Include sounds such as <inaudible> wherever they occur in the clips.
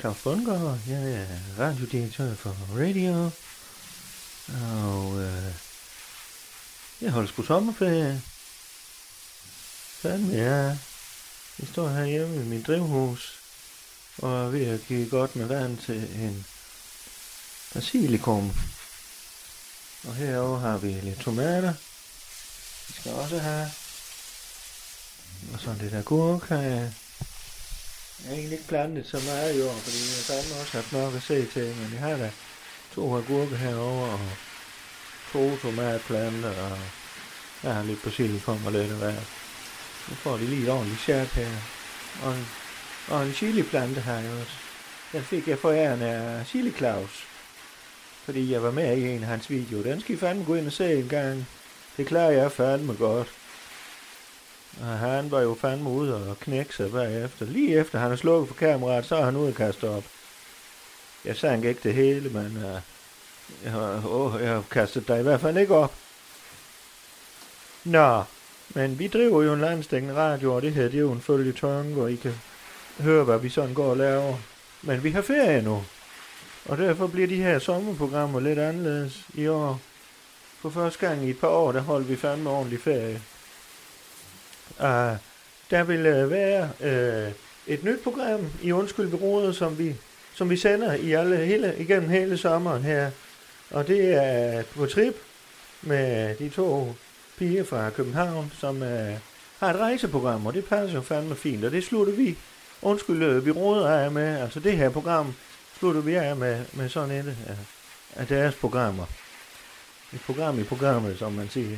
Claus Bundgaard. Jeg er radiodirektør for Radio. Og øh, jeg holder sgu sommerferie. Fanden jeg. Jeg står herhjemme i min drivhus og er ved at give godt med vand til en basilikum. Og herovre har vi lidt tomater. Vi skal også have. Og så lidt agurk har jeg. Jeg har egentlig ikke plantet så meget i år, fordi jeg har også haft nok at se til, men jeg har da to agurker herovre, og to tomatplanter, og jeg har lidt basilikum og lidt af hver. Nu får de lige et ordentligt chat her. Og en, og en chiliplante har jeg også. Den fik jeg foræren af Chili Claus. Fordi jeg var med i en af hans videoer. Den skal I fandme gå ind og se en gang. Det klarer jeg fandme godt. Og han var jo fandme ude og knække sig bagefter. Lige efter han har slukket for kameraet, så er han ude og kaste op. Jeg sang ikke det hele, men uh, jeg, har, jeg kastet dig i hvert fald ikke op. Nå, men vi driver jo en landstækkende radio, og det her det er jo en følgetong, hvor I kan høre, hvad vi sådan går og laver. Men vi har ferie nu, og derfor bliver de her sommerprogrammer lidt anderledes i år. For første gang i et par år, der holder vi fandme ordentlig ferie. Uh, der vil uh, være uh, et nyt program i Undskyld Byrådet, som vi, som vi sender i alle, hele, igennem hele sommeren her. Og det er på trip med de to piger fra København, som uh, har et rejseprogram, og det passer jo fandme fint. Og det slutter vi, Undskyld Byrådet af med, altså det her program, slutter vi af med, med sådan et uh, af deres programmer. Et program i programmet, som man siger.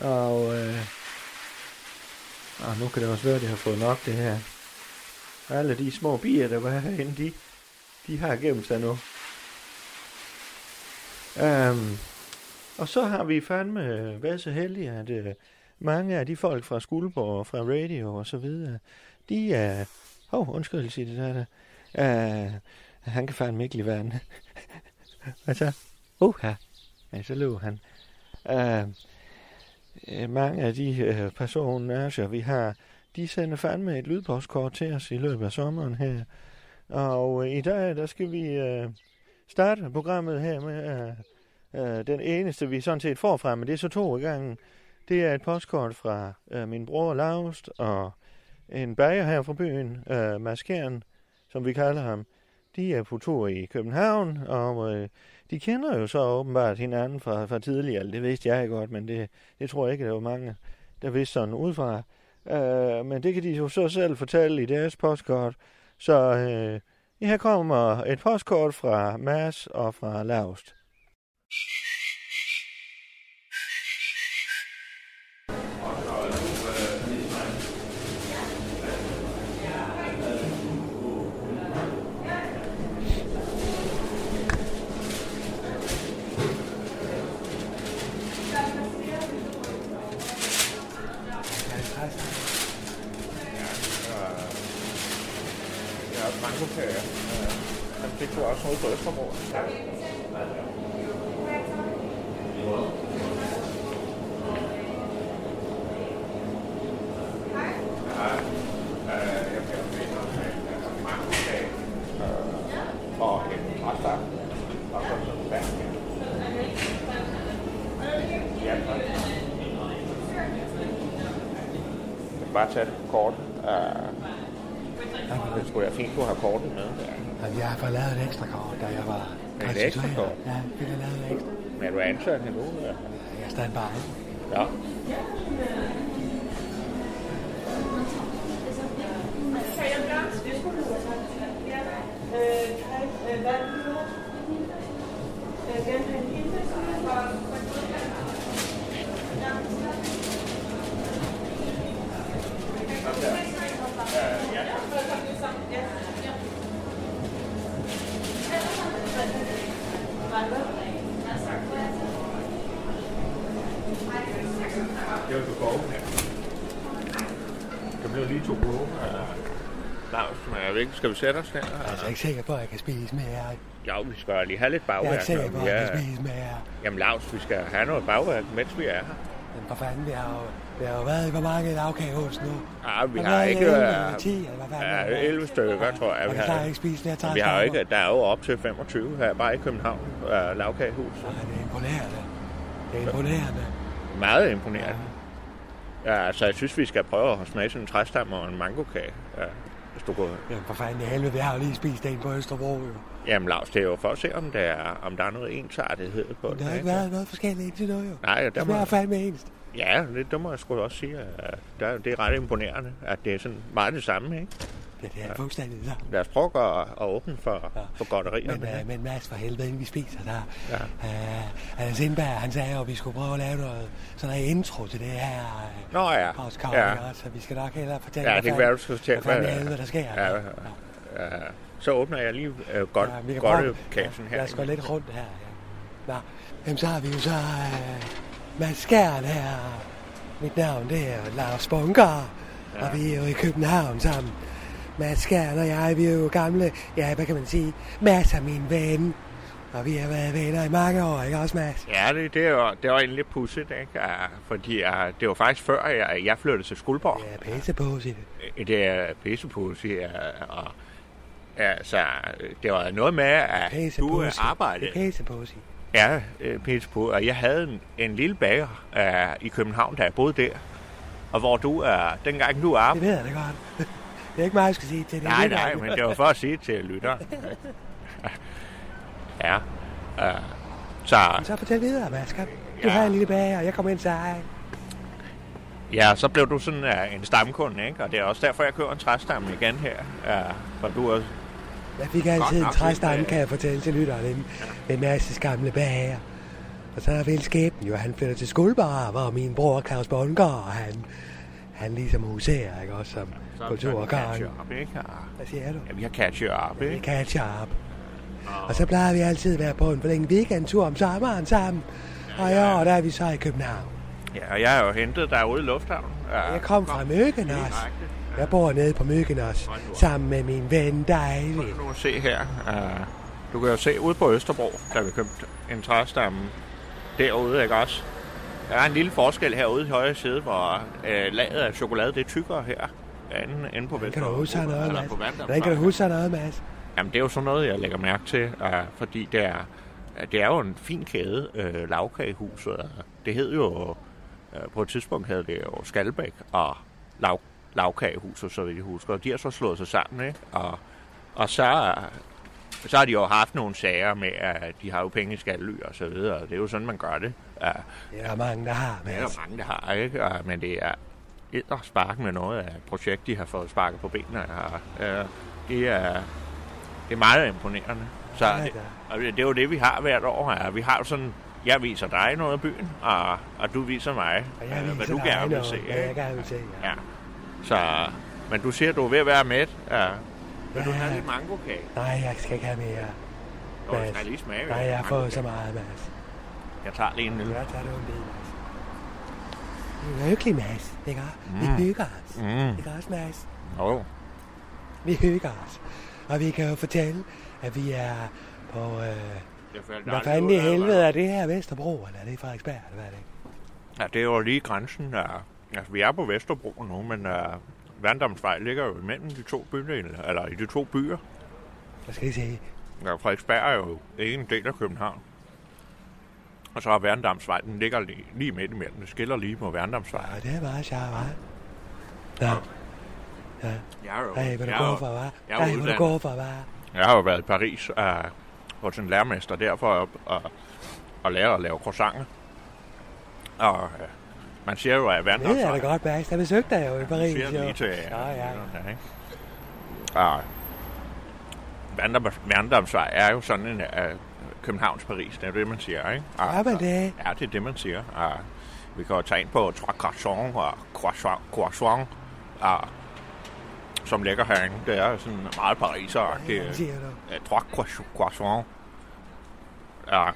Og... Uh, og nu kan det også være, at de har fået nok det her. Alle de små bier, der var herinde, de, de har gemt sig nu. Um, og så har vi fandme øh, været så heldige, at uh, mange af de folk fra Skuldborg og fra Radio og så videre, de er... hov, oh, undskyld, sige det der. der. Uh, han kan fandme ikke lide vand. <laughs> Hvad så? Uh, ja. ja, så løb han. Uh, Øh, mange af de øh, personer, vi har, de sender fandme et lydpostkort til os i løbet af sommeren her. Og øh, i dag, der skal vi øh, starte programmet her med øh, øh, den eneste, vi sådan set får frem, men det er så to i gangen. Det er et postkort fra øh, min bror Laust og en bager her fra byen, øh, Maskeren, som vi kalder ham. De er på tur i København, og øh, de kender jo så åbenbart hinanden fra, fra tidligere. Det vidste jeg godt, men det, det tror jeg ikke, der var mange, der vidste sådan udefra. Øh, men det kan de jo så selv fortælle i deres postkort. Så øh, her kommer et postkort fra Mads og fra Laust. Og en restart. Og så sådan vand. Ja, tak. Jeg kan bare tage det skulle jeg fint kunne have korten med. Ja. Jeg har fået lavet et ekstra kort, da jeg var Et ekstra kort? Ja, det har lavet et ekstra. Men er du ansat endnu? Eller? Jeg er standby. Ja. Gerne have en hende, så Lige to gode. Lars, men jeg ved ikke, skal vi sætte os her? Jeg er altså ikke sikker på, at jeg kan spise mere. Ja, vi skal lige have lidt Jeg er bagværk. ikke sikker på, at jeg kan spise mere. Jamen Lars, vi skal have noget bagværk, mens vi er her. Men for fanden, vi har jo, vi har jo været i hvor mange lavkagehus nu? Ja, vi har ikke... 11 øh, eller 10, eller hvad fanden? Ja, er det? 11 stykker, tror jeg, Og vi har. ikke spise flere Men vi har jo ikke, der er jo op til 25 her, bare i København, uh, lavkagehus. Nej, det er imponerende. Det er imponerende. Meget imponerende. Ja, altså, jeg synes, vi skal prøve at smage sådan en træstamme og en mangokage. Ja, hvis du går... Jamen for fanden i helvede, vi har lige spist en på Østerbro jo. Jamen, Lars, det er jo for at se, om der er, om der er noget ensartethed på Men den, der har ikke været noget forskelligt indtil nu jo. Nej, der Det må, smager fandme ens. ja, det, det må jeg sgu også sige. At der, det er ret imponerende, at det er sådan meget det samme, ikke? Ja, det er fuldstændig så. Lad os prøve at, at åbne for, Ja. for godterierne. Men, øh, men Mads, for helvede, inden vi spiser, der... Ja. Øh, Anders Indberg, han sagde jo, at vi skulle prøve at lave noget, sådan en intro til det her øh, Nå ja, postkort, ja. ja. så vi skal nok hellere fortælle, Ja, det kan være, du skal fortælle, hvad hvad- helvede, der sker. Ja, Ja, ja. Ja, så åbner jeg lige øh, godt, Ja, godt kassen her. Lad os gå lidt rundt her, ja. Nå, jamen så har vi jo så øh, Mads Skjern her. Mit navn, det er Lars Bunker, ja. og vi er jo i København sammen. Mads Skjern og jeg, vi er jo gamle, ja, hvad kan man sige, Mads er min ven. Og vi har været venner i mange år, ikke også, Mads? Ja, det, det, er jo, det var egentlig lidt pudsigt, ikke? Fordi uh, det var faktisk før, jeg, jeg flyttede til Skuldborg. Ja, pisse på, sig det. Det er pissepudsigt, ja, og altså, det var noget med, at Pisse du øh, arbejdede. Det er sig. Ja, øh, på, og jeg havde en, en lille bager uh, i København, da jeg boede der. Og hvor du er, dengang du Det arbejdede... ved jeg da godt. <laughs> Det er ikke mig, jeg skal sige til det. Nej, nej, men det var for at sige til lytteren. <laughs> ja. Uh, så, Så fortæl videre, Mads. Kom. Du Ja. har en lille bager, og jeg kommer ind til dig. ja, så blev du sådan uh, en stamkunde, ikke? Og det er også derfor, jeg kører en træstamme igen her. Uh, for du er Jeg fik altid en træstamme, kan jeg fortælle til lytteren, en, en masse gamle bager. Og så er vel skæbnen jo, han flytter til Skuldbar, hvor min bror Claus og han, han ligesom huserer, ikke også, som kulturgang. catch up, ikke? Hvad siger du? ja, vi har catch up, Vi ikke? catch up. Og så plejer vi altid at være på en forlænget weekendtur om sommeren sammen. Og i år, der er vi så i København. Ja, og jeg har jo hentet dig ude i lufthavnen. Ja, Jeg kom fra Møgenos. direkte. Jeg bor nede på Møgenos, sammen med min ven Dejli. Nu kan du se her. Uh, du kan jo se ude på Østerbro, der vi købte en træstamme derude, ikke også? Der er en lille forskel herude i højre side, hvor uh, laget af chokolade, det er tykkere her, inde, inde på Kan du Vesterbro. huske noget, Mads? Hvordan kan du huske noget, Mads? Jamen, det er jo sådan noget, jeg lægger mærke til, uh, fordi det er, det er jo en fin kæde, uh, lavkagehuset. Uh, det hed jo, uh, på et tidspunkt havde det jo Skalbæk og lav, lavkagehuset, så vidt jeg husker. Og de har så slået sig sammen, ikke? Og, og så, så har de jo haft nogle sager med, at de har jo penge i skattely og så videre. Det er jo sådan, man gør det. Uh, Det er der mange, der har, det er Mads. der mange, der har, ikke? Og, men det er et spark med noget af et projekt, de har fået sparket på benene. Og, øh, det, er, det er meget imponerende. Så Ja, det, og det, det er jo det, vi har hvert år. Ja. Vi har jo sådan, jeg viser dig noget af byen, og, og du viser mig, Og jeg øh, hvad viser du dig gerne vil se. hvad jeg gerne vil se, ja. Ja. Så, men du siger, du er ved at være med. Ja. Vil du Ja. have lidt mangokage? Nej, jeg skal ikke have mere. Nå, jeg skal lige smage. Nej, jeg har fået så meget, Mads. Jeg tager lige en lille. Jeg tager du en bid, Er hyggeligt, Mads. Ikke? Vi Mm. hygger os. Mm. Ikke også, Mads? Oh. Vi hygger os. Og vi kan jo fortælle, at vi er på... Øh, Jeg hvad fanden i af, hvad- helvede er det her Vesterbro, eller er det Frederiksberg, eller hvad er det? Ja, det er jo lige grænsen. Ja. Altså, vi er på Vesterbro nu, men uh, Vandamsvej ligger jo imellem de to bydele, eller i de to byer. Jeg skal lige se. Ja, Frederiksberg er jo ikke en del af København. Og så er Værendamsvej, den ligger lige, lige midt imellem. Det skiller lige på Værendamsvej. Og det er sjovt, hva'? Nå. Ja. Jeg er jo, Ej, hvad du jo- for, er Ej, hvad du går for, hva'? Jeg har jo været i Paris uh, hos en lærermester derfor op og, og lære at lave croissanter. Og uh, man siger jo, at Det er da godt, Mads. Der besøgte jeg jo i Paris, siger jo. lige til... Ja, ja. ja. ikke? Og, Vandrumsvej er jo sådan en uh, Københavns Paris, det er det, man siger, ikke? Og, Er man det? Ja, det er det, man siger. Og vi kan jo tage ind på Trois Croissants og Croissant, croissant og, som ligger herinde. Det er sådan meget pariser du? uh, Trois Croissant-. Ja,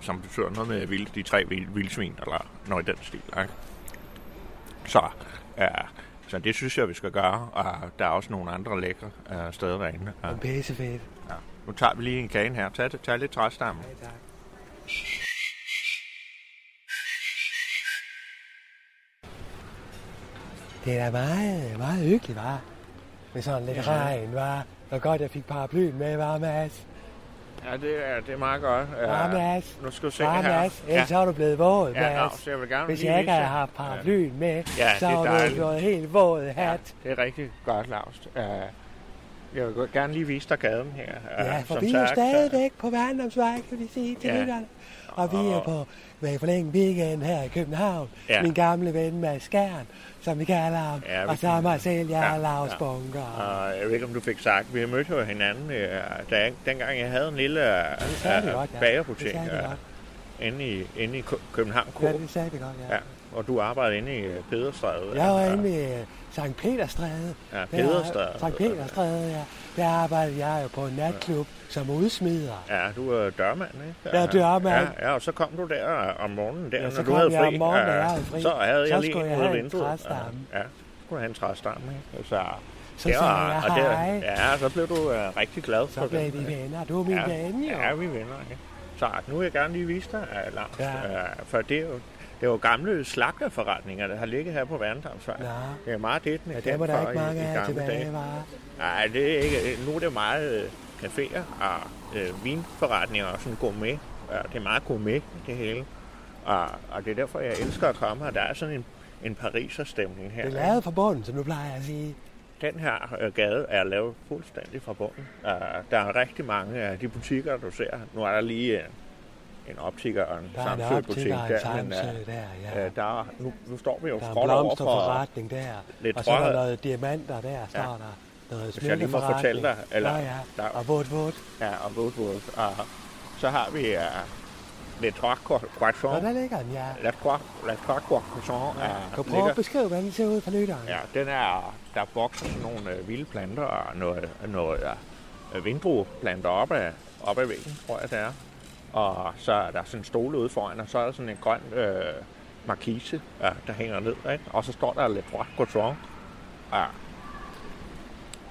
som betyder noget med vild, de tre vild, vildsvin, eller noget i den stil, ikke? Så, ja, så det synes jeg, vi skal gøre. Og der er også nogle andre lækre uh, steder derinde. Ja. Pissefedt. Ja. Nu tager vi lige en kage her. Tag, tag lidt træstamme. Ja, tak. Det er da meget, meget hyggeligt, var. Med sådan lidt Ja. regn, var. Og godt, jeg fik paraplyen med, var Mads. Ja, det er, det er meget godt. Var Mads. Nu skal du se Var her. Mads. Ellers så er du blevet våd, ja, ja, Mads. så jeg vil gerne Hvis jeg ikke havde haft paraplyen med, Ja, så er var du blevet helt våd Ja, hat. det er rigtig godt, Lars. Uh, jeg vil gerne lige vise dig gaden her. øh, Ja, for som vi er jo stadigvæk på Vandrumsvej, kan vi sige til Ja. lytterne. Og vi er på med forlænget weekend her i København. Ja. Min gamle ven Mads Skjern, som vi kalder ham. Ja, vi og så mig selv, jeg Ja, er Lars ja. Bunker. Og jeg ved ikke, om du fik sagt, vi mødte jo hinanden, øh, da jeg, dengang jeg havde en lille øh, det sagde vi godt, ja. bagerbutik Det øh, inde i, inde i Kø- København K. Ja, det sagde vi godt, ja. Ja, og du arbejdede inde i øh, Pederstræde. Jeg var ja. inde ved øh, Sankt Peterstræde. Ja, Der- Pederstræde. Sankt Peterstræde, ja. Der arbejdede jeg jo på en natklub som udsmider. Ja, du er dørmand, ikke? Er dørmand. Ja, ja, og så kom du der om morgenen, der, Ja, så når du havde fri. om morgenen, ja, jeg havde fri. Så havde Så jeg lige ud af en vinduet. Ja, så skulle jeg have en træstamme, ikke? Så, Så det sagde jeg det- hej. Ja, så blev du uh, rigtig glad Så for blev det. vi venner. Du er min ja, ven, jo. Ja, vi er venner, ikke? Så nu vil jeg gerne lige vise dig, Lars. Ja. Uh, for det er jo det er jo gamle slagterforretninger, der har ligget her på Vandamsvej. Nå. Det er meget det, den er Ja, der kendt for ikke i- mange i af gamle dage. Nej, det er ikke. Nu er det meget øh, caféer og øh, vinforretninger og sådan gourmet. Ja, det er meget gourmet, det hele. Og, og det er derfor, jeg elsker at komme her. Der er sådan en, en pariser stemning her. Det er lavet fra bunden, som du plejer at sige. Den her øh, gade er lavet fuldstændig fra bunden. Uh, der er rigtig mange af de butikker, du ser. Nu er der lige øh, en optiker og en Der en Samsø-butik en der. men, Samsø øh, der, ja. øh, der er, nu, nu står vi jo Der er over for... blomsterforretning der. lidt Og så er der noget diamanter der, står der. Noget Hvis jeg lige må fortælle dig, eller- Eller, ja, der- ja. Og vådt, vådt. Ja, og Woodwood. Og så har vi uh, Le Trois Croissants. Og der ligger den, ja. La Croix, La Croix Croissant ja. Kan du prøve at beskrive, hvordan den ser ud for lytteren? ja, den er, der vokser sådan nogle øh, vilde planter og noget, noget øh, vindrueplanter op ad, op ad væggen, tror jeg det er. Og så er der sådan en stole ude foran, og så er der sådan en grøn øh, markise, ja, der hænger ned. Ikke? Og så står der Le Trois Croissant. Ja.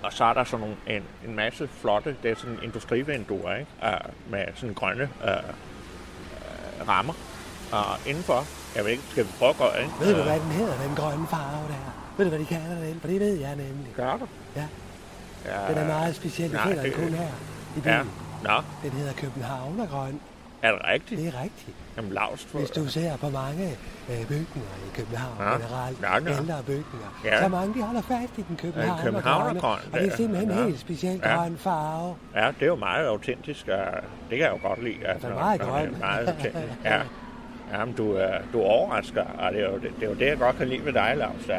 Og så er der sådan nogle, en, en masse flotte, det er sådan industrivinduer, ikke? Ja, med sådan grønne øh, øh, rammer. Og indenfor, jeg ved ikke, skal vi prøve at gå ind? Ved du, hvad den hedder, den grønne farve der? Ved du, hvad de kalder den? For det ved jeg nemlig. Gør du? Ja, Ja. den er meget speciel. Det finder den det- kun her i Ja. byen. Nå, Den hedder Københavnergrøn. er det rigtigt? Det er rigtigt. Jamen, Lars, Hvis du ser på mange øh, bygninger i København Ja. generelt, Ja, ja. ældre bygninger, Ja. så mange de holder fast i den københavnergrønne. københavnergrøn, Og det er simpelthen en Ja. helt speciel Ja. grøn farve. Ja, det er jo meget autentisk, og det kan jeg jo godt lide. At, Den er meget grøn. det er Meget autentisk. <laughs> Ja. Jamen, du, er- du overrasker, og det er, jo det, det er jo det, jeg godt kan lide ved dig, Lars.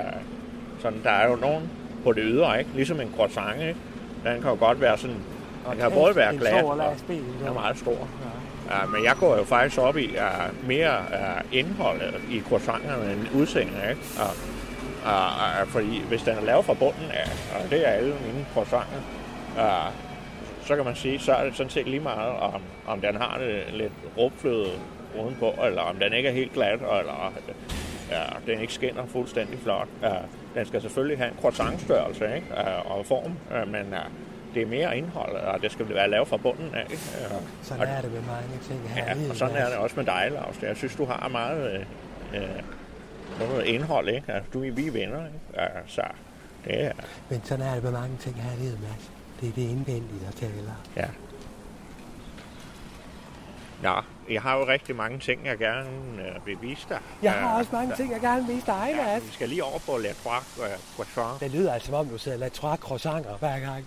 Sådan, der er jo nogen på det ydre, ikke? Ligesom en croissant, ikke? Den kan jo godt være sådan... Den kan både være glat og den er meget stor. Ja, men jeg går jo faktisk op i uh, mere uh, indholdet i croissanterne end udseendet, ikke? Og, og, og, fordi hvis den er lavet fra bunden af, og det er alle mine croissanter, uh, så kan man sige, så er det sådan set lige meget, om, om den har det lidt råbfløde udenpå, eller om den ikke er helt glat, eller ja, den ikke skinner fuldstændig flot. Uh, den skal selvfølgelig have en croissantstørrelse ikke? Uh, og form, uh, men uh, det er mere indholdet, og det skal være lavet fra bunden af. Ikke? Sådan og- er det med mange ting her. i Ja, og sådan er det også med dig, Lars. Jeg synes, du har meget øh, øh, noget indhold, ikke? Altså, du er vi er venner, ikke? Ja, så det er, Men sådan er det med mange ting her i livet, Mads. Det er det indvendige, der tæller. ja. Nå, jeg har jo rigtig mange ting, jeg gerne øh, vil vise dig. Jeg har Øh, også mange ting, jeg gerne vil vise dig, Ja, Mads. vi skal lige over på La Croix øh, Croissant. Det lyder altså, som om du og lader trois croissanter hver gang.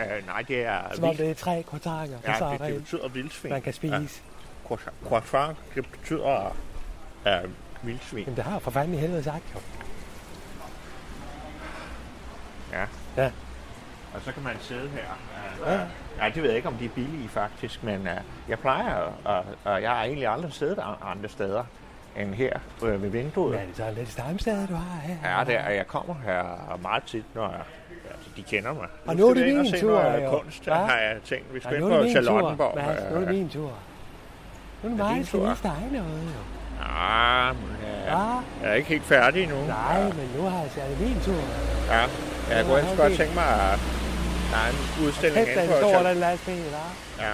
Øh, nej, det er Som om det er tre croissanter, Ja, det, det betyder vildsvin. man kan spise. Ja, croissant, det betyder øh, vildsvin. Men det har jeg for fanden i helvede sagt, jo. Ja. Ja. Og så kan man sidde her. Uh, ja. Nej, det ved jeg ikke, om de er billige faktisk, men uh, jeg plejer, og, og jeg har egentlig aldrig siddet andre steder end her uh, ved vinduet. Ja, det er lidt stamsted, du har her. Ja, det er, jeg kommer her meget tit, når jeg, altså, de kender mig. Og nu er det min tur, jo. kunst, Hva? har jeg tænkt. Vi skal Ja, ind nu er på det Charlottenborg. Mads. Nu er det Øh, min tur. Nu er det Er mig, der skal vise dig noget, jo. Ah, Ja. jeg er ikke helt færdig endnu. Nej, men nu har jeg sat min tur. Ja, jeg kunne ellers godt tænke mig, at der er en udstilling inde på, står Charl- den lastbil, ja,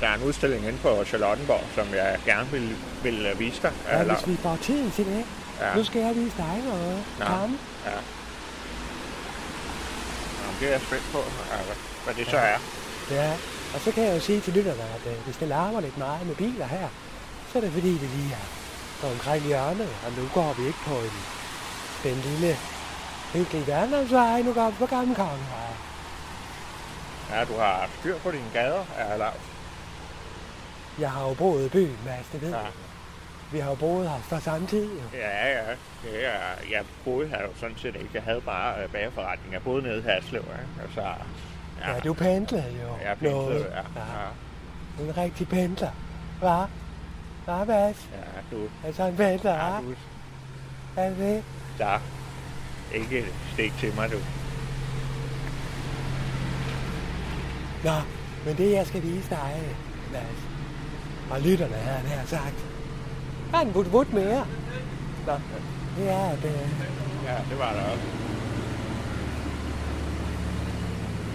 der er en udstilling inde på Charlottenborg, som jeg gerne vil, vil øh, vise dig. Ja, Eller- hvis vi får tid til det. ja, Nu skal jeg vise dig noget. Nå. Kom. ja. Jamen, det er jeg spændt på, ja, hvad, det så er. Ja, og så kan jeg jo sige til lytterne, at øh, hvis det larmer lidt meget med biler her, så er det fordi, vi lige er går omkring hjørnet, og nu går vi ikke på en, den lille hyggelige Værndomsvej, nu går vi på Gamle Kongevej. Ja, du har styr på dine gader, er Lars. Jeg har jo boet i byen, Mads, det ved Ja. ja. Vi har jo boet her for samme tid, jo. Ja, ja. Det er, jeg boede her jo sådan set ikke. Jeg havde bare øh, bagerforretning. Jeg boede nede i Haslev, ikke? Og så, Ja, ja du pendlede jo. Jeg pendlede, noget. ja. ja. Er en rigtig pendler. Hva? Hva, Mads? Ja, du, Altså en pendler, ja, du, Er det er ikke stik til mig, du. Nå, men det jeg skal vise dig, Mads, og lytterne her, det har sagt, der er en but but mere. Nå, det er, at øh, Ja, det var der også.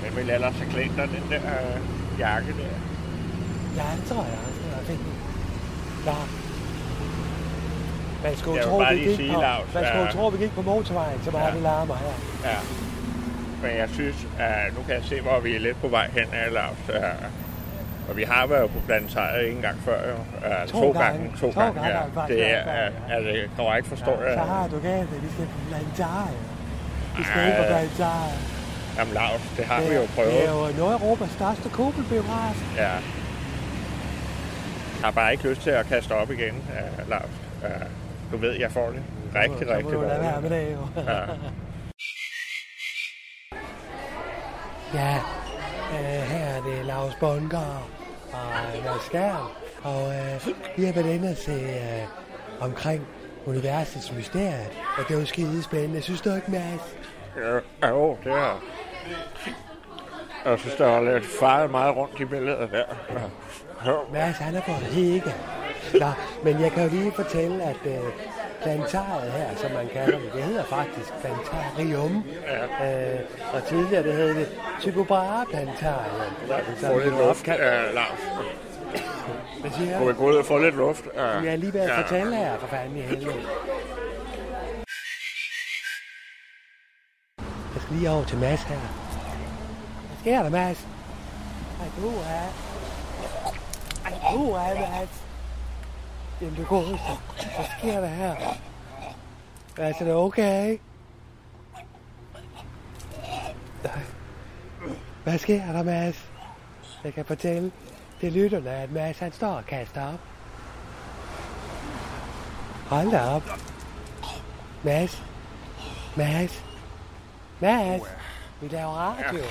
Men vil ellers have klædt dig den der øh, jakke der? ja, det tror jeg også, det var fint. Nå, man skulle tro, vi gik på, man skulle tro, vi gik på motorvejen, så meget Ja. det larmer her. Ja. Men jeg synes, at nu kan jeg se, hvor vi er lidt på vej hen af, Lars. Ja. Og vi har været på planetariet en gang før, jo. Ja, To to gange. gange. To To gange, gange ja. Det er, er, er det korrekt forstået? Så Ja, har du galt det, vi skal på planetariet. Vi skal ikke på planetariet. Jamen, Lars, det har Det vi jo prøvet. Det er jo Nordeuropas største kugelbiograf. Ja. Jeg har bare ikke lyst til at kaste op igen, uh, Lars. Uh, du ved, jeg får det rigtig, så rigtig må du lade være med det, jo. Ja. <laughs> Ja, øh, her er det Lars Bunker og Mads Skjern, og øh, vi har været inde og se øh, omkring universets mysteriet, og det er jo skide spændende. Synes du ikke, Mads? Ja, jo, det er... Jeg synes, der var lidt faret meget rundt i billedet der. Ja. Mads, han er gået hikke. Nå, men jeg kan jo lige fortælle, at øh, planetariet her, som man kalder det, det hedder faktisk Planetarium. Ja. Øh, og tidligere det hed det Tycho Brahe Planetarium. som Få lidt luft, opkaldt- uh, Lars. Hvad siger Kunne jeg? vi gå ud og få lidt luft? Uh, Jeg er lige ved at fortælle her, for fanden i helvede. Jeg skal lige over til Mads her. Hvad sker der, Mads? Ej, du er... Ej, du er, Mads. Jamen, det går ikke. Hvad sker der her? Er det okay? Nej. Hvad sker der, Mads? Jeg kan fortælle til lytterne, at Mads han står og kaster op. Hold da op. Mads. Mads. Mads. Vi laver radio.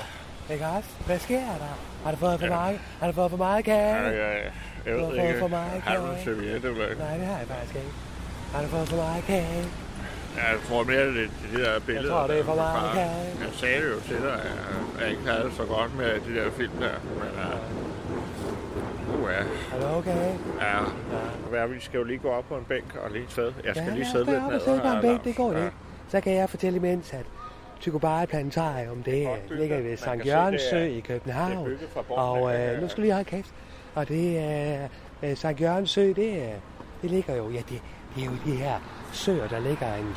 Ikke også? Hvad sker der? Har du fået for meget? Har du fået for meget Ja, kage? Ja, jeg ved har fået ikke. for meget Har du en serviette hvad? Nej, det har jeg faktisk ikke. Har du fået for meget kage? Ja, Jeg tror mere, det er de der billeder. tror, det er for meget kage. Jeg sagde det jo til dig, at jeg ikke havde det så godt med de der film der. Men uh, uh, ja. Er du okay? Ja, er, vi skal jo lige gå op på en bænk og lige sidde. Jeg skal ja, lige sidde lidt ned. sidde på en bænk, det går Ja. det. Så kan jeg fortælle imens, at Tycho Brahe Planetarium, det øh, ligger ved Sankt Jørgens det Sø i Det København. Og øh, nu skal lige holde kæft. Og det er øh, Sankt Jørgens Sø, det, det ligger jo, ja, det, det er jo de her søer, der ligger en,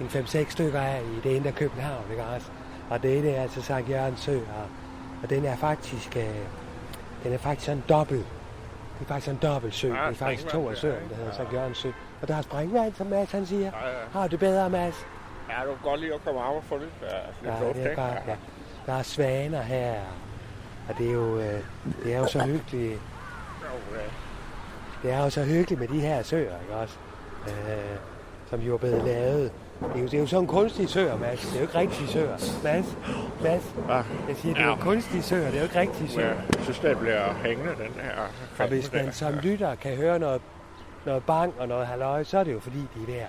en 5-6 stykker af i det indre København, ikke også? Og det ene er altså Sankt Jørgens Sø, og, og den er faktisk, øh, den er faktisk sådan dobbelt. Det er faktisk en dobbelt sø. Ja, det er faktisk to af ja. søerne, der hedder Sankt Jørgens Sø. Og der er springvand, som Mads han siger. Ja, ja. Har du det bedre, Mads? Ja, du kan godt lide at komme op og få lidt, uh, lidt Ja, luft, det er godt, ja. Der er svaner her, og det er jo, øh, det er jo så hyggeligt. Ja. Det er jo så hyggeligt med de her søer, ikke også? Øh, som jo er blevet lavet Det er, jo, det er jo sådan kunstige søer, Mads. Det er jo ikke rigtige søer. Mads, Mads, Ja. jeg siger, det er jo Ja. kunstige søer, det er jo ikke rigtige søer. Jeg synes, det bliver hængende, den her. Og hvis man som lytter kan høre noget, noget bang og noget halløj, så er det jo fordi, de er ved at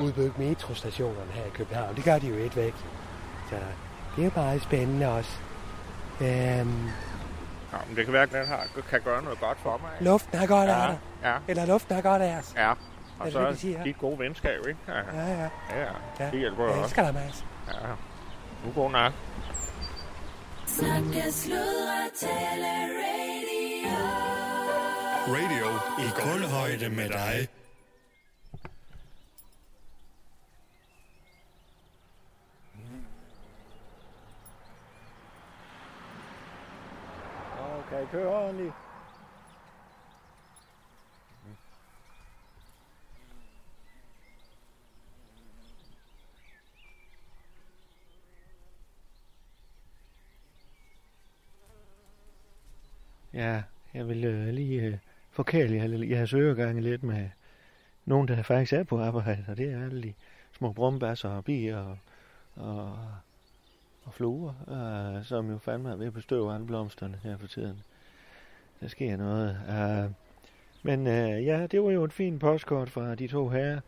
udbygge metrostationerne her i København. Det gør de jo et væk. Så det er jo meget spændende også. Øhm, Ja, men det kan være, at den her kan gøre noget godt for mig. luften har godt af Ja, dig. ja, Eller luften har godt af os. ja. Er Og det så det, de siger? dit gode venskab, ikke? Ja, Ja, ja. ja. ja. Det hjælper Jeg også. elsker dig, Mads. Ja. Nu god nok. Snakke, sludre, tale, radio. Radio i kulhøjde med dig. Okay, kør ordentligt. Ja, jeg vil øh, lige øh, forkæle jer jeres øregange lidt med nogen, der faktisk er på arbejde, og det er alle de små brumbasser og bier og, og, og fluer, øh, som jo fandme er ved at bestøve alle blomsterne her for tiden. Der sker noget. Øh, men øh, ja, det var jo et fint postkort fra de to herrer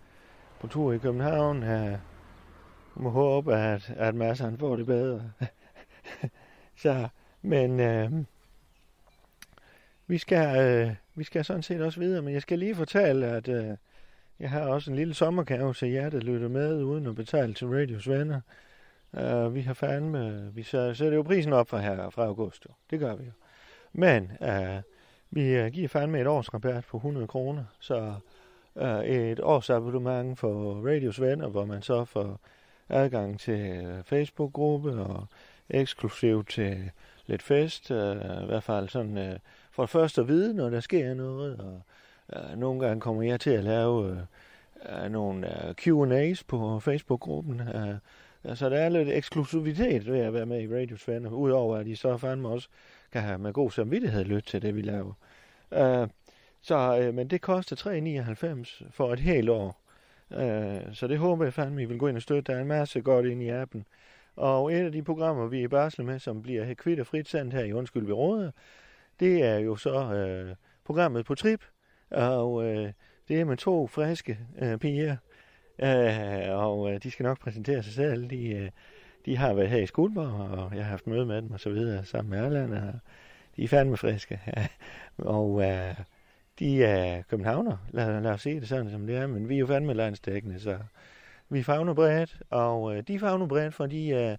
på tur i København. Øh, jeg må håbe, at, at Mads han får det bedre. <laughs> Så, men øh, vi skal, øh, vi skal sådan set også videre, men jeg skal lige fortælle, at øh, jeg har også en lille sommergave til jer, der lytter med, uden at betale til Radios venner. Uh, vi har fandme, vi sætter jo prisen op fra her fra august, jo. det gør vi jo. Men uh, vi øh, giver fandme et års rabat på 100 kroner, så uh, et års abonnement for Radios venner, hvor man så får adgang til Facebook-gruppe og eksklusivt til lidt fest, uh, i hvert fald sådan uh, for det første at vide, når der sker noget, og uh, nogle gange kommer jeg til at lave uh, uh, nogle uh, Q&A's på Facebook-gruppen, uh, Altså, der er lidt eksklusivitet ved at være med i Radio venner, udover at de så fandme også kan have med god samvittighed lytte til det, vi laver. Uh, så, uh, men det koster 3,99 for et helt år. Uh, så det håber jeg fandme, I vil gå ind og støtte. Der er en masse godt ind i appen. Og et af de programmer, vi er i barsel med, som bliver kvitt og frit sendt her i Undskyld, vi råder, det er jo så uh, programmet på trip. Og uh, det er med to friske uh, piger, Øh, og øh, de skal nok præsentere sig selv. De, øh, de har været her i Skuldborg, og jeg har haft møde med dem og så videre sammen med Erland, og de er fandme friske. <laughs> og øh, de er københavner, lad, lad os se det sådan, som det er, men vi er jo fandme landsdækkende, så vi fagner bredt, og øh, de fagner bredt, fordi øh,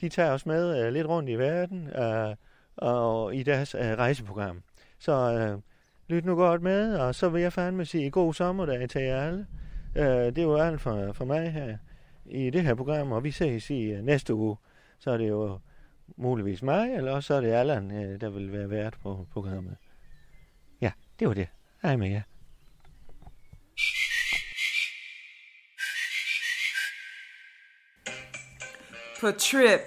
de tager os med øh, lidt rundt i verden, øh, og i deres øh, rejseprogram. Så øh, lyt nu godt med, og så vil jeg fandme sige god sommerdag til jer alle. Øh, det er jo alt for, for mig her i det her program, og vi ses i uh, næste uge. Så er det jo muligvis mig, eller også så er det Allan, øh, der vil være vært på programmet. Ja, det var det. Hej med jer. På Trip,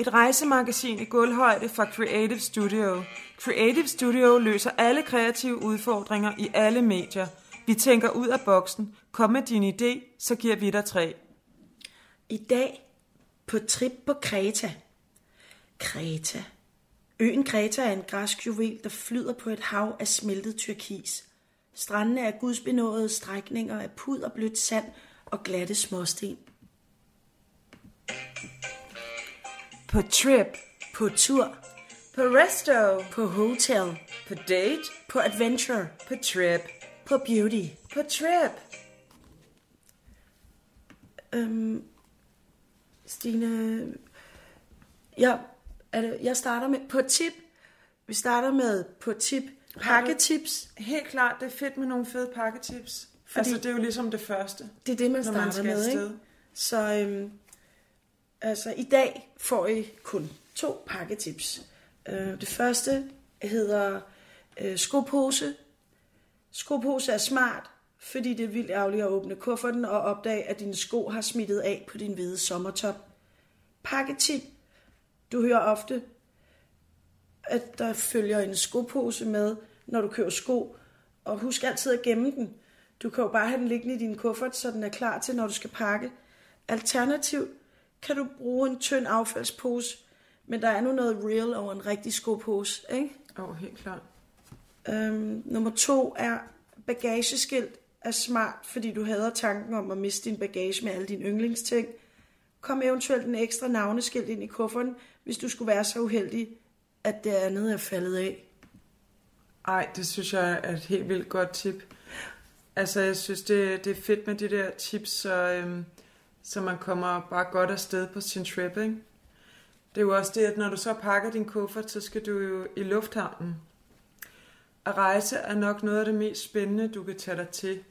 et rejsemagasin i gulvhøjde fra Creative Studio. Creative Studio løser alle kreative udfordringer i alle medier. Vi tænker ud af boksen. Kom med din idé, så giver vi dig tre. I dag på trip på Kreta. Kreta. Øen Kreta er en græsk juvel, der flyder på et hav af smeltet turkis. Strandene er gudsbenåede strækninger af pud og blødt sand og glatte småsten. På Trip, På tur, på Resto, på hotel, på Date, på adventure, på Trip, på beauty. på Trip. Øhm, Stine, jeg, det, jeg starter med på tip. Vi starter med på tip. Pakketips. Helt klart, det er fedt med nogle fede pakketips. Fordi altså, det er jo ligesom det første, Det er det, man starter man skal med, ikke? Så øhm, altså, i dag får I kun to pakketips. Øh, det første hedder øh, skopose. Skopose er smart, fordi det er vildt ærgerligt at åbne kufferten og opdage, at dine sko har smittet af på din hvide sommertop. Pakketip. Du hører ofte, at der følger en skopose med, når du køber sko. Og husk altid at gemme den. Du kan jo bare have den liggende i din kuffert, så den er klar til, når du skal pakke. Alternativt kan du bruge en tynd affaldspose, men der er nu noget real over en rigtig skopose, ikke? Åh, oh, helt klart. Øhm, nummer to er bagageskilt er smart, fordi du hader tanken om at miste din bagage med alle dine yndlingsting. Kom eventuelt en ekstra navneskilt ind i kufferen, hvis du skulle være så uheldig, at det andet er faldet af. Ej, det synes jeg er et helt vildt godt tip. Altså, jeg synes, det, det er fedt med de der tips, så, øhm, så man kommer bare godt afsted på sin trip, ikke? Det er jo også det, at når du så pakker din kuffert, så skal du jo i lufthavnen. At rejse er nok noget af det mest spændende, du kan tage dig til.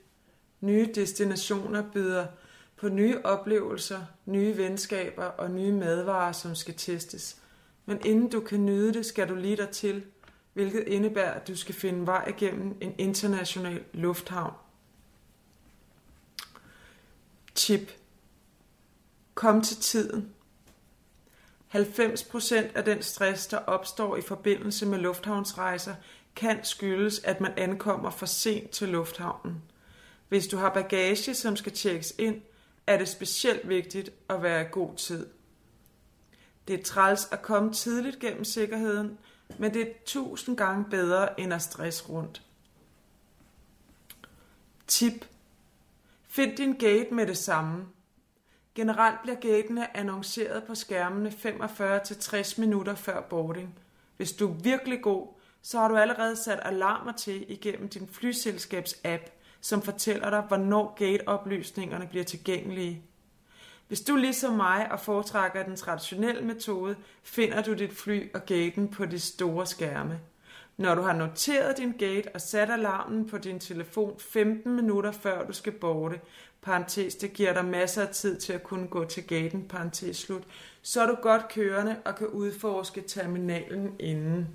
Nye destinationer byder på nye oplevelser, nye venskaber og nye madvarer, som skal testes. Men inden du kan nyde det, skal du lige dig til, hvilket indebærer, at du skal finde vej igennem en international lufthavn. Tip. Kom til tiden. 90% af den stress, der opstår i forbindelse med lufthavnsrejser, kan skyldes, at man ankommer for sent til lufthavnen. Hvis du har bagage, som skal tjekkes ind, er det specielt vigtigt at være i god tid. Det er træls at komme tidligt gennem sikkerheden, men det er tusind gange bedre end at stress rundt. Tip. Find din gate med det samme. Generelt bliver gatene annonceret på skærmene 45-60 minutter før boarding. Hvis du er virkelig god, så har du allerede sat alarmer til igennem din flyselskabs app, som fortæller dig, hvornår gateoplysningerne bliver tilgængelige. Hvis du ligesom mig og foretrækker den traditionelle metode, finder du dit fly og gaten på de store skærme. Når du har noteret din gate og sat alarmen på din telefon 15 minutter før du skal borte, parentes, det giver dig masser af tid til at kunne gå til gaten, parentes slut, så er du godt kørende og kan udforske terminalen inden.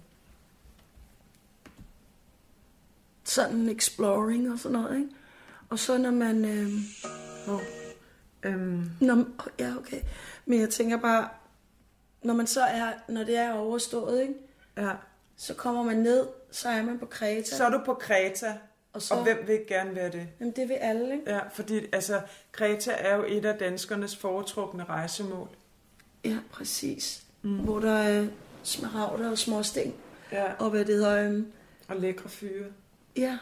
Sådan exploring og sådan noget, ikke? Og så når man... Øh, Oh. Øhm, når, ja, okay. Men jeg tænker bare, når man så er, når det er overstået, ikke? ja. Så kommer man ned, så er man på Kreta. Så er du på Kreta, og så, og hvem vil gerne være det? Jamen, det vil alle, ikke? Ja, fordi altså, Kreta er jo et af danskernes foretrukne rejsemål. Ja, præcis. Mm. Hvor der er smaragder og småsten. Ja. Og hvad det hedder... øhm, Og lækre fyre Ja,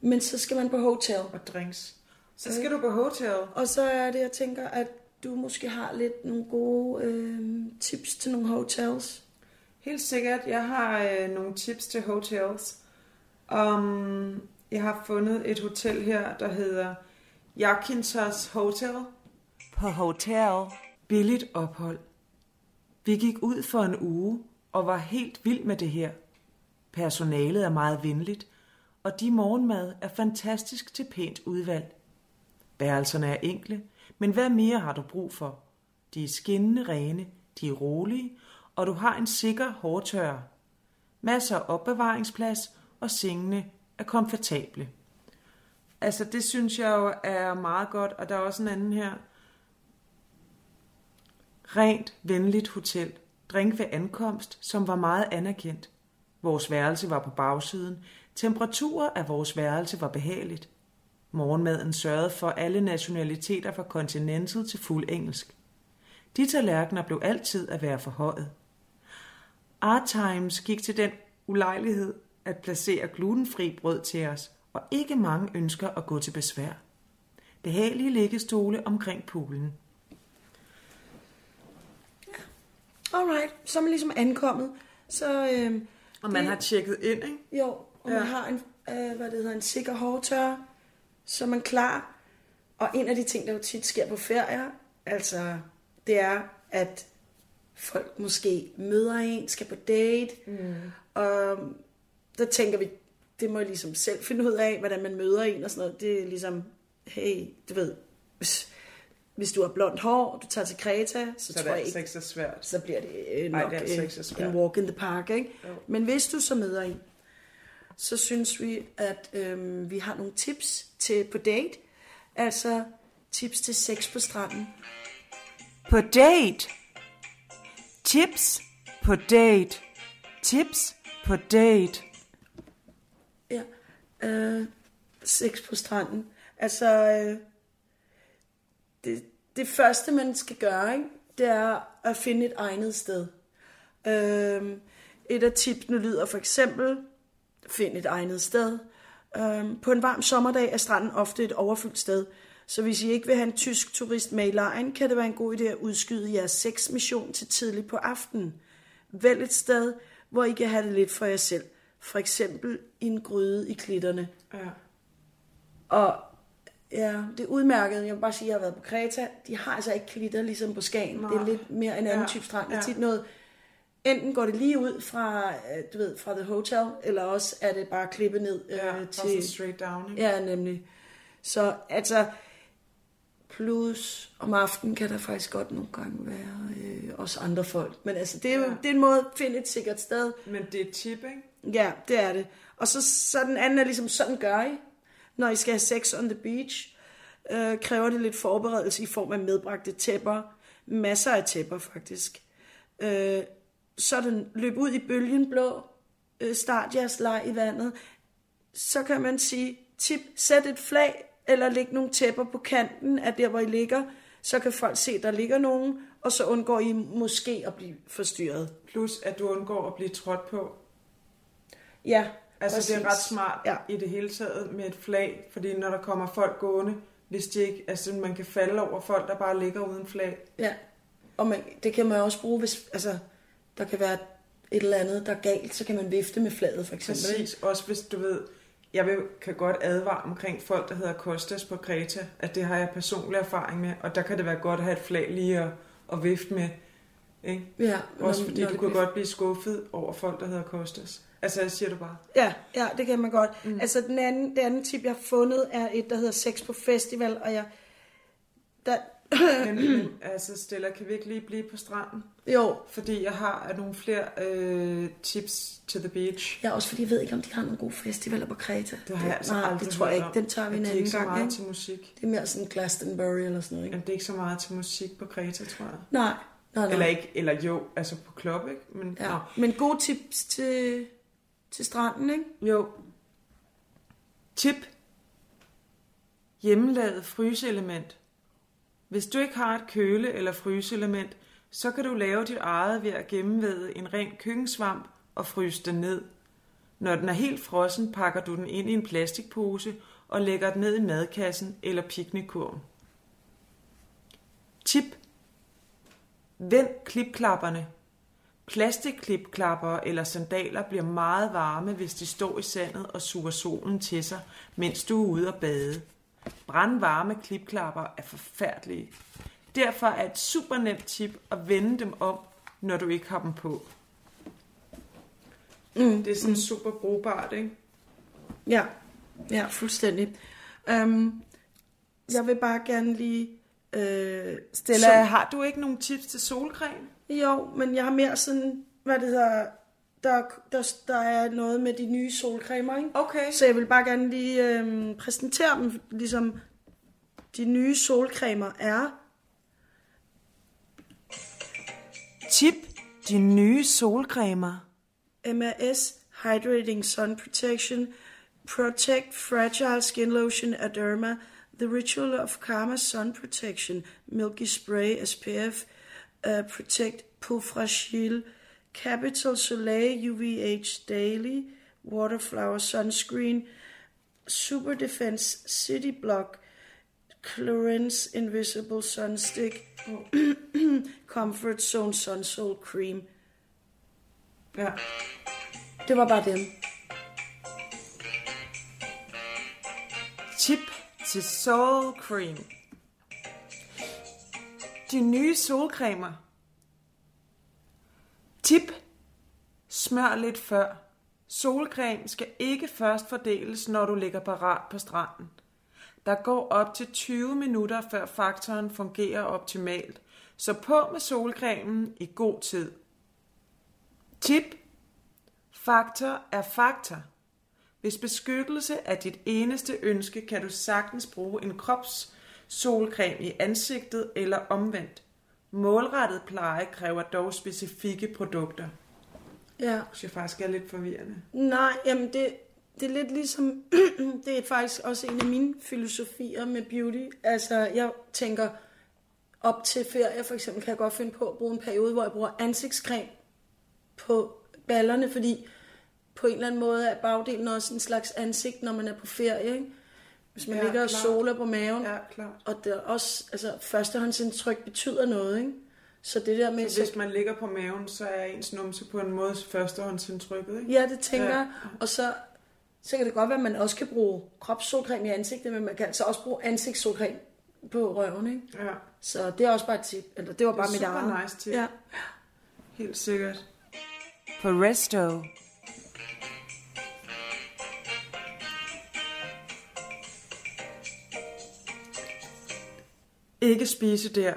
men så skal man på hotel. og drinks. Så skal du på hotel. Og så er det, jeg tænker, at du måske har lidt nogle gode øh, tips til nogle hotels. Helt sikkert. Jeg har øh, nogle tips til hotels. Um, jeg har fundet et hotel her, der hedder Jakintos Hotel. På hotel. Billigt ophold. Vi gik ud for en uge og var helt vild med det her. Personalet er meget venligt, og de morgenmad er fantastisk til pænt udvalg. Værelserne er enkle, men hvad mere har du brug for? De er skinnende rene, de er rolige, og du har en sikker hårtørrer. Masser af opbevaringsplads, og sengene er komfortable. Altså, det synes jeg jo er meget godt, og der er også en anden her. Rent, venligt hotel. Drink ved ankomst, som var meget anerkendt. Vores værelse var på bagsiden. Temperaturer af vores værelse var behageligt. Morgenmaden sørgede for alle nationaliteter fra kontinentet til fuld engelsk. De tallerkener blev altid at være forhøjet. Art Times gik til den ulejlighed at placere glutenfri brød til os, og ikke mange ønsker at gå til besvær. Behagelige liggestole omkring poolen. Alright, så er man ligesom ankommet. Så, øh, Og man Det- har tjekket ind, ikke? jo, og ja. Man har en, øh, hvad det hedder, en sikker hårdtør, så er man klar. Og en af de ting, der jo tit sker på ferier, altså, det er, at folk måske møder en, skal på date, mm. og der tænker vi, det må jeg ligesom selv finde ud af, hvordan man møder en og sådan noget. Det er ligesom, hey, du ved, hvis, hvis du har blondt hår, og du tager til Kreta, så, Så så det tror er jeg altså ikke, så svært. så bliver det øh, nok det er altså øh, så svært. en walk in the park, ikke? Jo. Men hvis du så møder en, så synes vi, at øhm, vi har nogle tips til på date. Altså tips til sex på stranden. På date. Tips på date. Tips på date. Ja, øh, sex på stranden. Altså, øh, det, det første, man skal gøre, ikke, det er at finde et egnet sted. Øhm, et af tipsene lyder for eksempel, find et egnet sted. Øhm, på en varm sommerdag er stranden ofte et overfyldt sted, så hvis I ikke vil have en tysk turist med i lejen, kan det være en god idé at udskyde jeres sexmission til tidligt på aftenen. Vælg et sted, hvor I kan have det lidt for jer selv. For eksempel i en gryde i klitterne. Ja. Og ja, det er udmærket. Jeg vil bare sige, at jeg har været på Kreta. De har altså ikke klitter ligesom på Skagen. Nej. Det er lidt mere en anden Ja, type strand. Det er ja. tit noget, enten går det lige ud fra, øh, du ved, fra The Hotel, eller også er det bare klippet ned øh, Ja, til... til... straight down, ikke? Ja, nemlig. Så altså, plus om aftenen kan der faktisk godt nogle gange være øh, også andre folk. Men altså, det er jo Ja. det er en måde at finde et sikkert sted. Men det er tip, ikke? Ja, det er det. Og så, så den anden er ligesom, sådan gør I, når I skal have sex on the beach. Øh, kræver det lidt forberedelse i form af medbragte tæpper. Masser af tæpper, faktisk. Øh, så den løb ud i bølgen blå. Øh, start jeres leg i vandet. Så kan man sige, tip, sæt et flag, eller læg nogle tæpper på kanten af der, hvor I ligger. Så kan folk se, der ligger nogen, og så undgår I måske at blive forstyrret. Plus, at du undgår at blive trådt på. Ja, Altså, det er præcis. ret smart ja. i det hele taget med et flag, fordi når der kommer folk gående, hvis de ikke, altså man kan falde over folk, der bare ligger uden flag. Ja, og man, det kan man også bruge, hvis altså, der kan være et eller andet, der er galt, så kan man vifte med flaget for eksempel. ikke? Præcis, også hvis du ved, jeg vil, kan godt advare omkring folk, der hedder Kostas på Kreta, at det har jeg personlig erfaring med, og der kan det være godt at have et flag lige at, at vifte med. Ikke? Ja, Også når- fordi når du bliver- godt blive skuffet over folk, der hedder Kostas. Altså, jeg siger du bare. Ja, ja, det kan man godt. Mm. Altså, den anden, det andet tip, jeg har fundet, er et, der hedder Sex på Festival, og jeg... Der, Men, men altså, Stella, kan vi ikke lige blive på stranden? jo, Fordi jeg har nogle flere øh, tips to the beach. ja, også fordi jeg ved ikke, om de har nogle gode festivaler på Kreta. Det har jeg altså nej, aldrig det tror jeg ikke. Den tager vi en de er anden ikke så gang, meget ikke? til musik. Det er mere sådan Glastonbury eller sådan noget, ikke? Jamen, det er ikke så meget til musik på Kreta, tror jeg. Nej, nej, nej. Eller ikke, eller jo, altså på klub, ikke? Men, Ja. Nå. Men gode tips til, til stranden, ikke? Jo. Tip. Hjemmelavet fryseelement. Hvis du ikke har et køle- eller fryseelement, så kan du lave dit eget ved at gennemvæde en ren køkkensvamp og fryse den ned. Når den er helt frossen, pakker du den ind i en plastikpose og lægger den ned i madkassen eller piknikkurven. Tip. Vend klipklapperne. Plastikklipklapper eller sandaler bliver meget varme, hvis de står i sandet og suger solen til sig, mens du er ude at bade. Brandvarme klipklapper er forfærdelige. Derfor er et super nemt tip at vende dem om, når du ikke har dem på. Mm, det er sådan super brugbart, ikke? Ja, ja, fuldstændig. Um, jeg vil bare gerne lige... Øh, Stella, som- har du ikke nogen tips til solcreme? Jo, men jeg har mere sådan, hvad det hedder, der, der, der er noget med de nye solcremer, ikke? Okay. Så jeg vil bare gerne lige øhm, præsentere dem, ligesom de nye solcremer er. Tip. De nye solcremer. MRS Hydrating Sun Protection, Protect Fragile Skin Lotion Aderma, The Ritual of Karma Sun Protection, Milky Spray SPF, uh, Protect Peau Fragile, Capital Soleil UVH Daily, Waterflower Sunscreen, Super Defense City Block, Clarence Invisible Sunstick, <clears throat> Comfort Zone Sunsol Cream. Ja. Det var bare dem. Tip til Soul Cream. De nye solcremer. Tip. Smør lidt før. Solcreme skal ikke først fordeles, når du ligger parat på stranden. Der går op til 20 minutter, før faktoren fungerer optimalt. Så på med solcremen i god tid. Tip. Faktor er faktor. Hvis beskyttelse er dit eneste ønske, kan du sagtens bruge en krops solcreme i ansigtet eller omvendt. Målrettet pleje kræver dog specifikke produkter. Ja. Det synes jeg faktisk er lidt forvirrende. Nej, jamen det, det er lidt ligesom, <clears throat> det er faktisk også en af mine filosofier med beauty. Altså, jeg tænker, op til ferie, for eksempel, kan jeg godt finde på at bruge en periode, hvor jeg bruger ansigtscreme på ballerne, fordi på en eller anden måde er bagdelen også en slags ansigt, når man er på ferie, ikke? Hvis man Ja, ligger og klart. soler på maven. Ja, klart. Og det er også, altså førstehåndsindtryk betyder noget, ikke? Så det der med... Så hvis man ligger på maven, så er ens numse på en måde førstehåndsindtrykket, ikke? Ja, det tænker Ja. jeg. Og så, så kan det godt være, at man også kan bruge kropssolcreme i ansigtet, men man kan altså også bruge ansigtssolcreme på røven, ikke? Ja, Så det er også bare et tip. Eller det var det er bare mit super eget. nice til. Ja. Helt sikkert. For resto. Ikke spise der.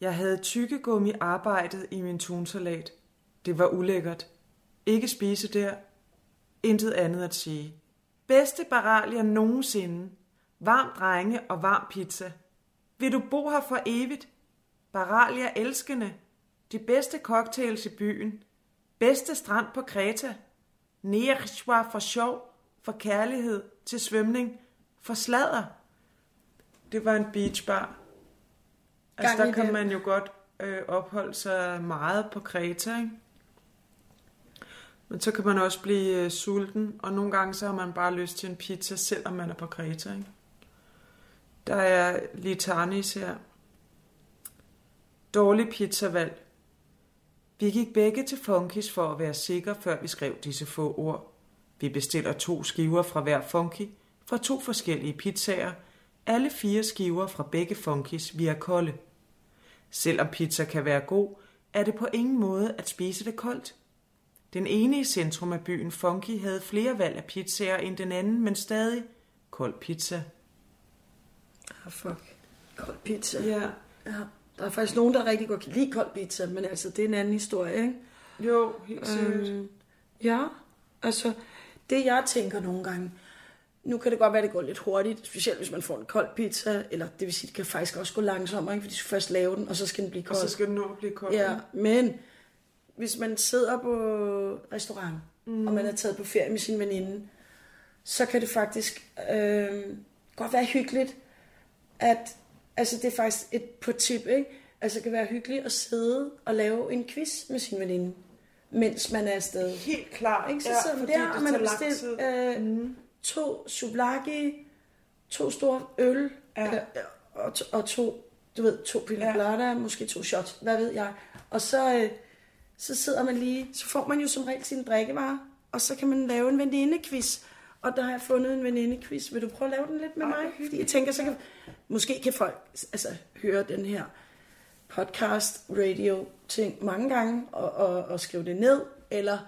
Jeg havde tykkegummi arbejdet i min tunsalat. Det var ulækkert. Ikke spise der. Intet andet at sige. Bedste baralia nogensinde. Varm drenge og varm pizza. Vil du bo her for evigt? Baralia elskende. De bedste cocktails i byen. Bedste strand på Kreta. Nerishwa for sjov, for kærlighed, til svømning, for sladder. Det var en beachbar. Altså, der kan den. man jo godt øh, opholde sig meget på Kreta, ikke? Men så kan man også blive øh, sulten, og nogle gange så har man bare lyst til en pizza, selvom man er på Kreta, ikke? Der er Litanis her. Dårlig pizzavalg. Vi gik begge til Funkis for at være sikre, før vi skrev disse få ord. Vi bestiller to skiver fra hver Funky, fra to forskellige pizzaer, alle fire skiver fra begge Funkis via kolde. Selvom pizza kan være god, er det på ingen måde at spise det koldt. Den ene i centrum af byen Funky havde flere valg af pizzaer end den anden, men stadig kold pizza. Ah, fuck. Kold pizza. Ja, Ja. Der er faktisk nogen, der rigtig godt kan lide kold pizza, men altså, det er en anden historie, ikke? jo, helt sikkert. Øhm, ja, altså, det jeg tænker nogle gange, nu kan det godt være, at det går lidt hurtigt, specielt hvis man får en kold pizza, eller det vil sige, det kan faktisk også gå langsommere, ikke? fordi du skal først lave den, og så skal den blive Og kold. så skal den nå at blive kold. Ja, men hvis man sidder på restaurant, mm. og man er taget på ferie med sin veninde, så kan det faktisk øh, godt være hyggeligt, at, altså det er faktisk et på tip, ikke? Altså det kan være hyggeligt at sidde og lave en quiz med sin veninde, mens man er afsted. Helt klar. Ikke? Så ja, sidder man der, og man har bestilt øh, Mm. To souvlaki, to store øl, Ja. øh, og, to, og to, du ved, to pina Ja. colada, måske to shots, hvad ved jeg. Og så, øh, så sidder man lige, så får man jo som regel sine drikkevarer, og så kan man lave en veninde-quiz. Og der har jeg fundet en veninde-quiz. Vil du prøve at lave den lidt med mig? Fordi jeg tænker, så kan, måske kan folk altså, høre den her podcast, radio ting mange gange, og, og, og skrive det ned, eller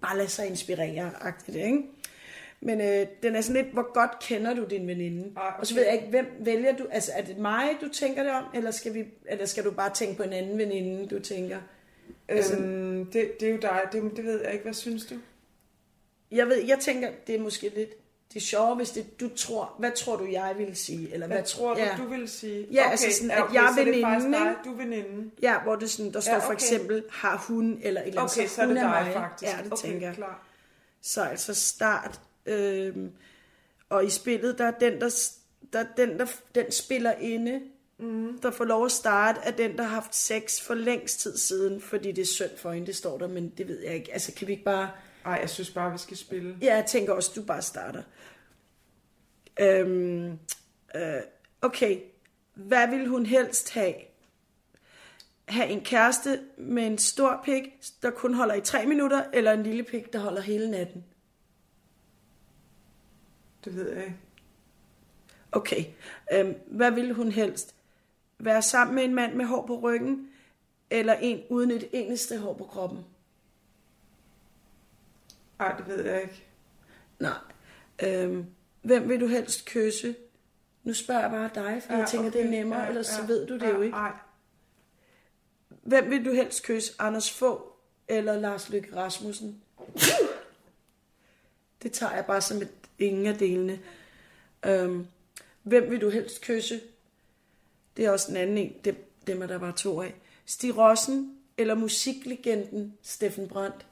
bare lade sig inspirere-agtigt, ikke? Men øh, den er sådan lidt, hvor godt kender du din veninde? Ej, okay. Og så ved jeg ikke, hvem vælger du? Altså, er det mig, du tænker det om, eller skal, vi, eller skal du bare tænke på en anden veninde, du tænker? Altså- Øhm, det, det er jo dig. Det, det ved jeg ikke. Hvad synes du? Jeg ved, jeg tænker, det er måske lidt det er sjovere, hvis det, du tror, hvad tror du, jeg ville sige? Eller Hvad tror du, ja. du vil sige? Ja, altså sådan, at okay, jeg er så er veninden, dig. Du er veninden. Ja, hvor det sådan, der står Ja, for okay. eksempel, har hun, eller et eller andet, Okay, så er hun det dig mig. faktisk. Ja, det okay, tænker jeg. klar. Så altså start, øhm, og i spillet, der er den, der, der, den, der den spiller inde, mm. der får lov at starte, er den, der har haft sex for længst tid siden, fordi det er synd for hende, det står der, men det ved jeg ikke. Altså, kan vi ikke bare... Ej, jeg synes bare, vi skal spille. Ja, jeg tænker også, du bare starter. Øhm, øh, okay, hvad vil hun helst have? Have en kæreste med en stor pik, der kun holder i tre minutter, eller en lille pik, der holder hele natten? Det ved jeg ikke. Okay, øhm, hvad vil hun helst? Være sammen med en mand med hår på ryggen, eller en uden et eneste hår på kroppen? Ej, det ved jeg ikke. Nej. Øhm, hvem vil du helst kysse? Nu spørger jeg bare dig, for ja, jeg tænker, okay, det er nemmere, ja, ellers ja, så ved du det ja, jo ikke. Ej, Hvem vil du helst kysse? Anders Fogh eller Lars Løkke Rasmussen? Det tager jeg bare som et ingen af delene. Øhm, hvem vil du helst kysse? Det er også en anden en. Dem, dem er der bare to af. Stig Rossen eller musiklegenden Steffen Brandt?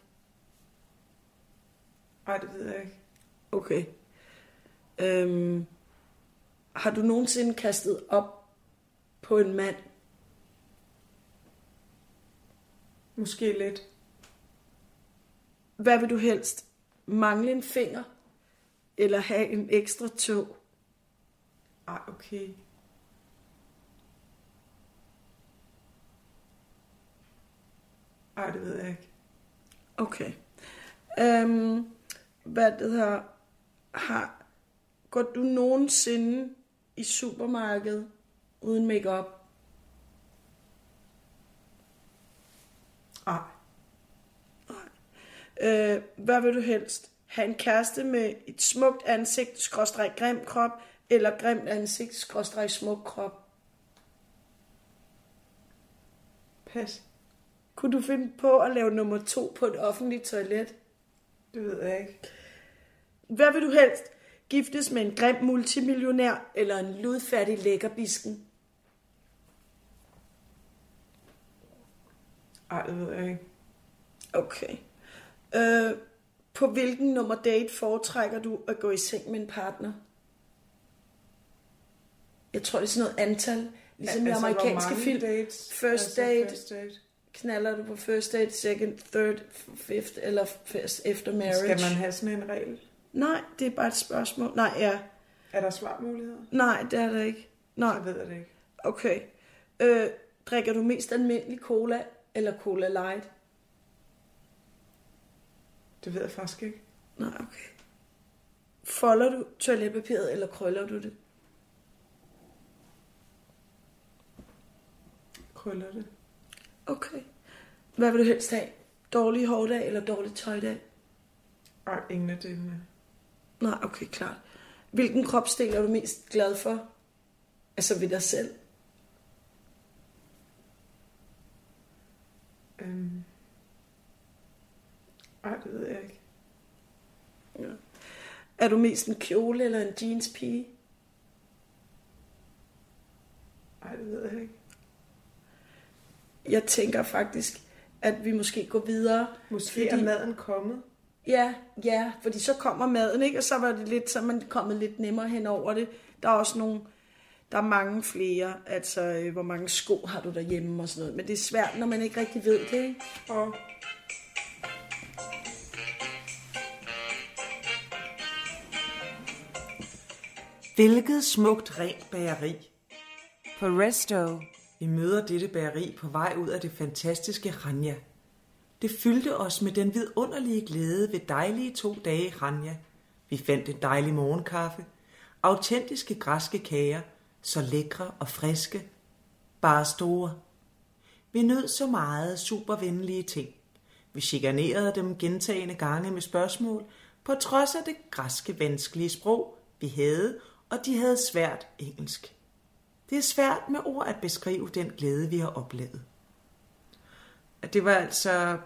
ej, det ved jeg ikke. Okay. Øhm, har du nogensinde kastet op på en mand Måske lidt. Hvad vil du helst? Mangle en finger? Eller have en ekstra tog? Ej, okay. Ej, det ved jeg ikke. Okay. Øhm, hvad det her har, går du nogensinde i supermarkedet uden makeup? Ej. Øh, hvad vil du helst? Have en kæreste med et smukt ansigt, skråstreg grim krop, eller grimt ansigt, skråstreg smuk krop? Pas. Kunne du finde på at lave nummer to på et offentligt toilet? Det ved jeg ikke. Hvad vil du helst? Giftes med en grim multimillionær eller en ludfattig lækkerbisken? Ej, det ved jeg ikke. Okay. Øh, på hvilken nummer date foretrækker du at gå i seng med en partner? Jeg tror, det er sådan noget antal. Ligesom i amerikanske film. Altså, Dates? First altså, date. First date. Knaller du på first date, second, third, fifth eller first efter marriage? Skal man have sådan en regel? Nej, det er bare et spørgsmål. Nej, ja. Er der svarmuligheder? Nej, det er der ikke. Nej, Jeg ved det ikke. okay. Øh, drikker du mest almindelig cola eller cola light? Det ved jeg faktisk ikke. Nej, okay. Folder du toiletpapiret, eller krøller du det? Krøller det. Okay. Hvad vil du helst have? Dårlig hårdag eller dårlig tøjdag? Ej, ingen af delene. Nej, okay, klart. Hvilken kropsdel er du mest glad for? Altså ved dig selv. Øhm. Ej, det ved jeg ikke. Er du mest en kjole eller en jeanspige? Ej, det ved jeg ikke. Jeg tænker faktisk, at vi måske går videre. Måske Fordi- er maden kommet. Ja, ja, fordi så kommer maden, ikke? Og så var det lidt, så man kommet lidt nemmere hen over det. Der er også nogle, der er mange flere, altså øh, hvor mange sko har du derhjemme og sådan noget. Men det er svært, når man ikke rigtig ved det, ikke? Og Hvilket smukt rent bageri. På Resto. Vi møder dette bageri på vej ud af det fantastiske Ranja. Det fyldte os med den vidunderlige glæde ved dejlige to dage i Ranja. Vi fandt en dejlig morgenkaffe, autentiske græske kager, så lækre og friske, bare store. Vi nød så meget supervenlige ting. Vi chikanerede dem gentagende gange med spørgsmål, på trods af det græske vanskelige sprog, vi havde, og de havde svært engelsk. Det er svært med ord at beskrive den glæde, vi har oplevet. Det var altså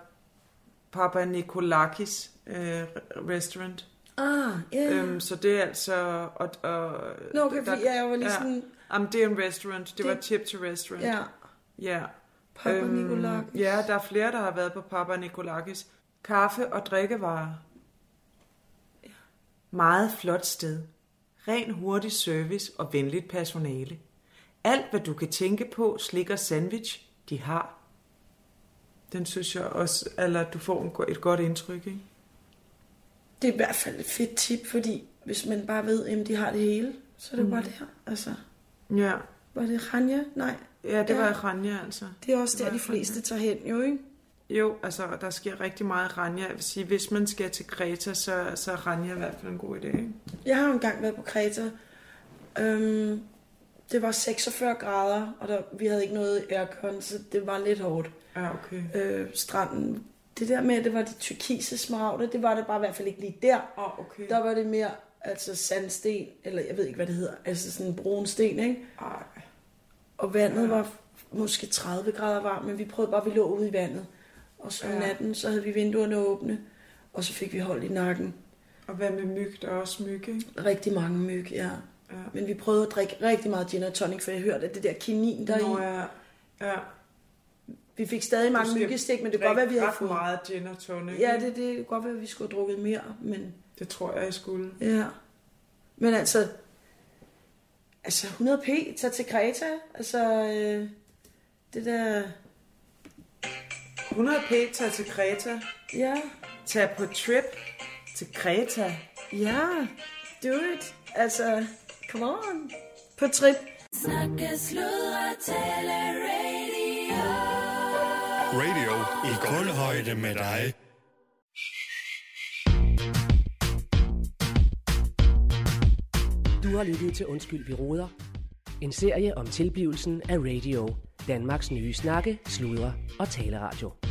Papa Nikolakis øh, restaurant. Ah, ja. Yeah. Øhm, så det er altså... Og, og, Nå, okay, fordi jeg var lige ja. sådan- Jamen, det er en restaurant. Det, det var tip to restaurant. ja. Ja. Papa Nikolakis. Ja, der er flere, der har været på Papa Nikolakis. Kaffe og drikkevarer. Meget flot sted. Ren hurtig service og venligt personale. Alt, hvad du kan tænke på, slikker sandwich, de har. Den synes jeg også, eller du får et godt indtryk, ikke? Det er i hvert fald et fedt tip, fordi hvis man bare ved, at de har det hele, så er det mm. bare det her. Altså, Ja, var det Ranja? Nej, ja det Ja. var Ranja, altså. det er også Det der, de fleste tager hen, jo, ikke? Jo, altså, der sker rigtig meget i Ranja. Jeg vil sige, hvis man skal til Kreta, så, så er Ranja i hvert fald en god idé, ikke? Jeg har jo engang været på Kreta. Øhm, det var 46 grader, og der, vi havde ikke noget aircon, så det var lidt hårdt. Ja, okay. Øh, stranden. Det der med, at det var de tyrkise smaragde, det var det bare i hvert fald ikke lige der. Oh, okay. Der var det mere altså sandsten, eller jeg ved ikke, hvad det hedder, altså sådan en brun sten, ikke? Ej. Og vandet var måske 30 grader varmt, men vi prøvede bare, at vi lå ude i vandet. Og så om Ja. natten, så havde vi vinduerne åbne, og så fik vi hold i nakken. Og hvad med myg? Der er også myg, ikke? Rigtig mange myg, ja. Ja. Men vi prøvede at drikke rigtig meget gin og tonic, for jeg hørte, at det der kinin der Nå, i. ja. Ja. Vi fik stadig mange myggestik, men det kunne godt være, vi havde fået... meget gin og tonic. Ja, det, det kunne godt være, at vi skulle have drukket mere, men det tror jeg, jeg skulle. ja. Men altså, altså 100 p, tag til Kreta, altså øh, det der... 100p tager til Kreta. Ja, Tag på trip til Kreta. ja, do it. Altså, come on. På trip. Snakke, sludre, tale, radio. Radio i kulhøjde med dig. Du har lyttet til Undskyld, vi råder. En serie om tilblivelsen af radio. Danmarks nye snakke, sludre og taleradio.